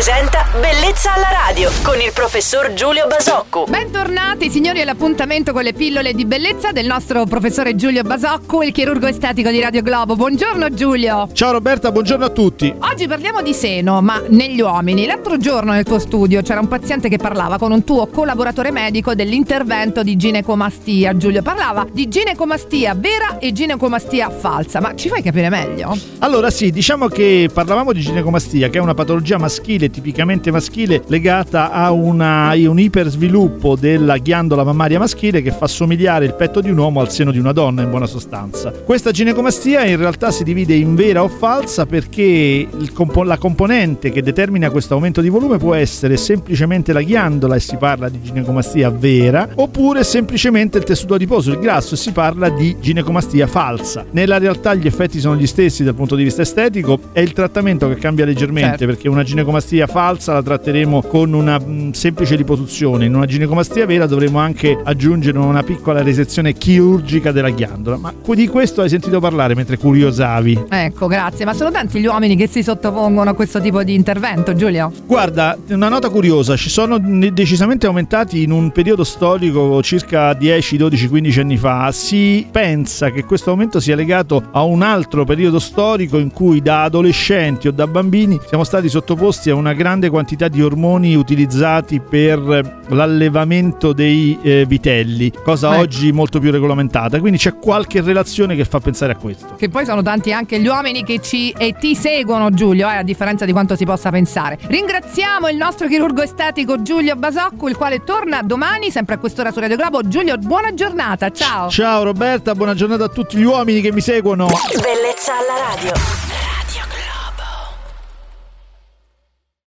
presenta Bellezza alla radio con il professor Giulio Basocco. Bentornati signori all'appuntamento con le pillole di bellezza del nostro professore Giulio Basocco, il chirurgo estetico di Radio Globo. Buongiorno Giulio. Ciao Roberta, buongiorno a tutti. Oggi parliamo di seno, ma negli uomini. L'altro giorno nel tuo studio c'era un paziente che parlava con un tuo collaboratore medico dell'intervento di ginecomastia. Giulio parlava di ginecomastia vera e ginecomastia falsa, ma ci fai capire meglio? Allora sì, diciamo che parlavamo di ginecomastia, che è una patologia maschile, tipicamente maschile, legata a, una, un ipersviluppo della ghiandola mammaria maschile che fa somigliare il petto di un uomo al seno di una donna, in buona sostanza. Questa ginecomastia in realtà si divide in vera o falsa perché compo- la componente che determina questo aumento di volume può essere semplicemente la ghiandola e si parla di ginecomastia vera, oppure semplicemente il tessuto adiposo, il grasso e si parla di ginecomastia falsa. Nella realtà gli effetti sono gli stessi dal punto di vista estetico, è il trattamento che cambia leggermente certo. perché una ginecomastia falsa la tratteremo con una mh, mm, semplice liposuzione, in una ginecomastia vera dovremo anche aggiungere una piccola resezione chirurgica della ghiandola. Ma di questo hai sentito parlare mentre curiosavi? Ecco, grazie. Ma sono tanti gli uomini che si sottopongono a questo tipo di intervento, Giulio? Guarda, una nota curiosa, ci sono decisamente aumentati in un periodo storico circa 10, 12, 15 anni fa. Si pensa che questo aumento sia legato a un altro periodo storico in cui da adolescenti o da bambini siamo stati sottoposti a una grande quantità di ormoni utilizzati per l'allevamento dei eh, vitelli, cosa ecco. oggi molto più regolamentata. Quindi c'è qualche relazione che fa pensare a questo. Che poi sono tanti anche gli uomini che ci e ti seguono, Giulio, eh, a differenza di quanto si possa pensare. Ringraziamo il nostro chirurgo estetico Giulio Basocco, il quale torna domani, sempre a quest'ora su Radio Globo. Giulio, buona giornata, ciao. Ciao Roberta, buona giornata a tutti gli uomini che mi seguono. Bellezza alla radio.